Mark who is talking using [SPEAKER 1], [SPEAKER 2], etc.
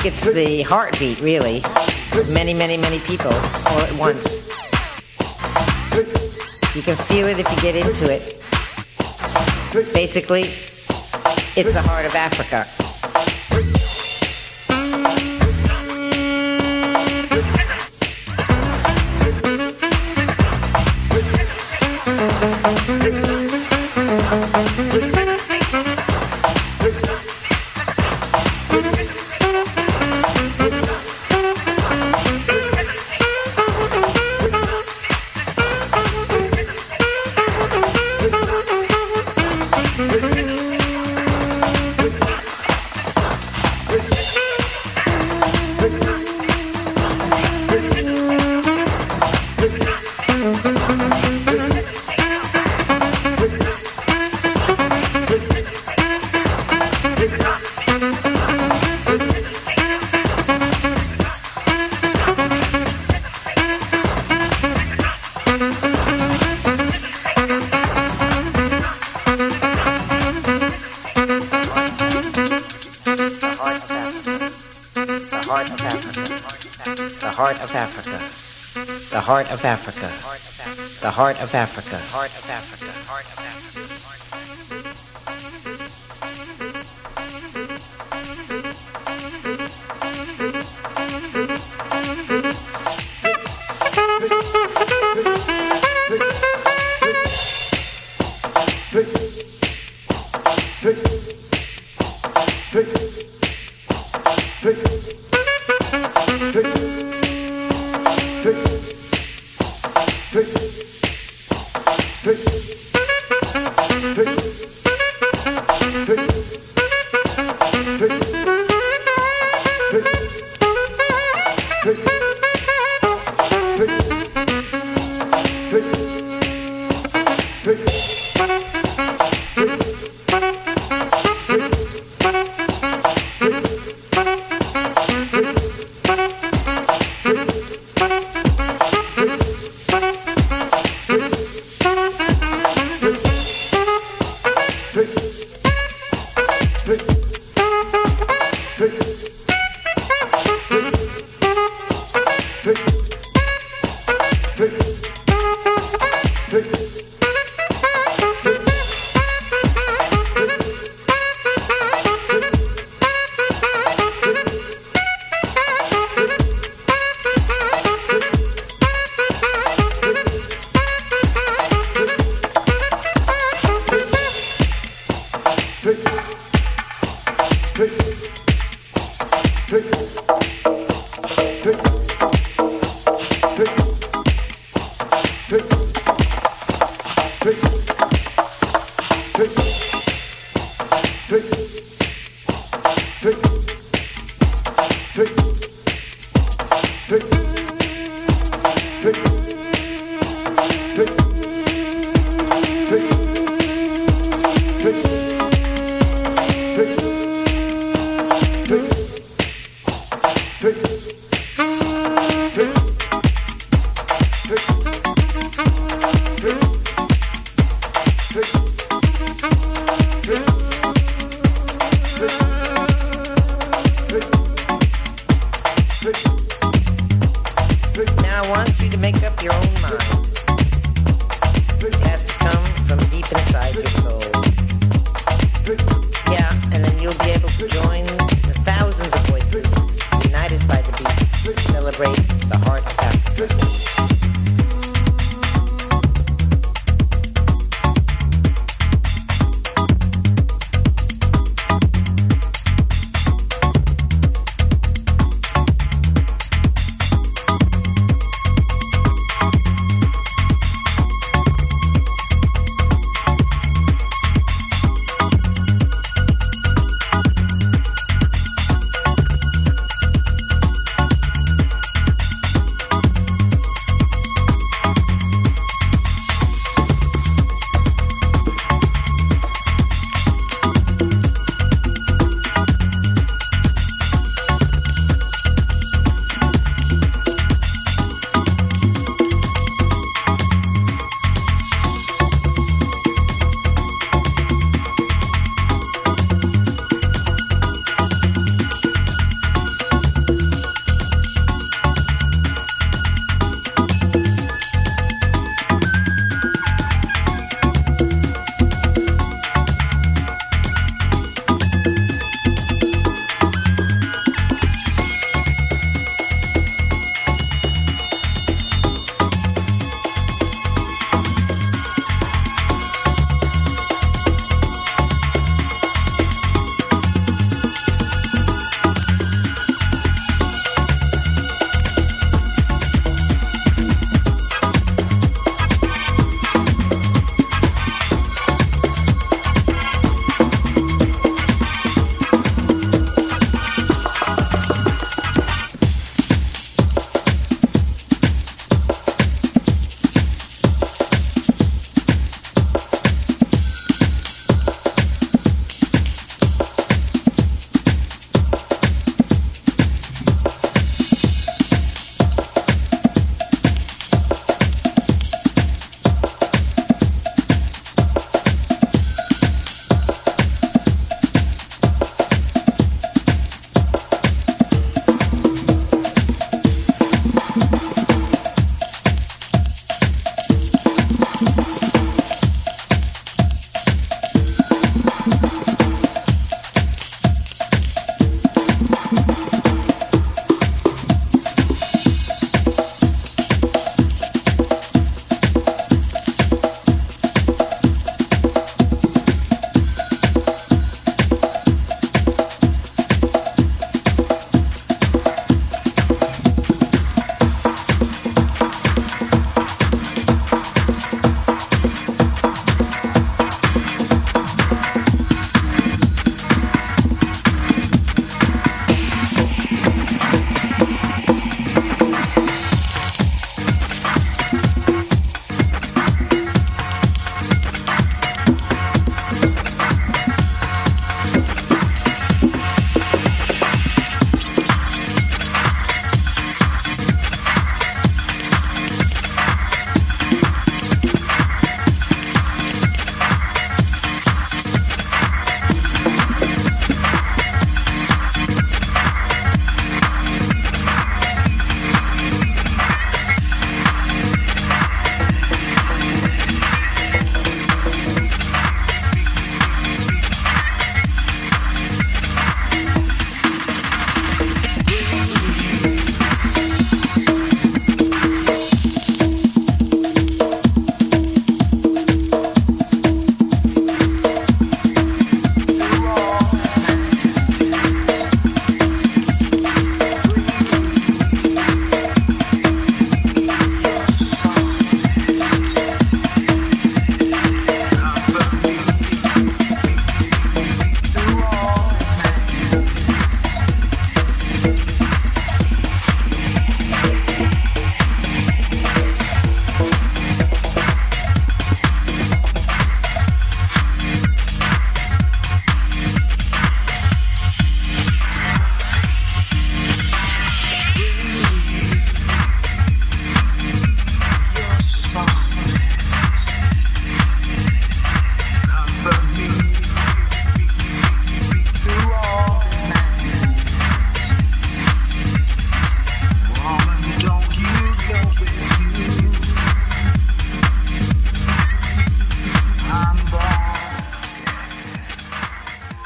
[SPEAKER 1] think it's the heartbeat, really, many, many, many people all at once. You can feel it if you get into it. Basically, it's the heart of Africa. Heart of Africa. The heart of Africa. Heart of Africa. Heart of Africa. Hey. Hey.
[SPEAKER 2] Hey.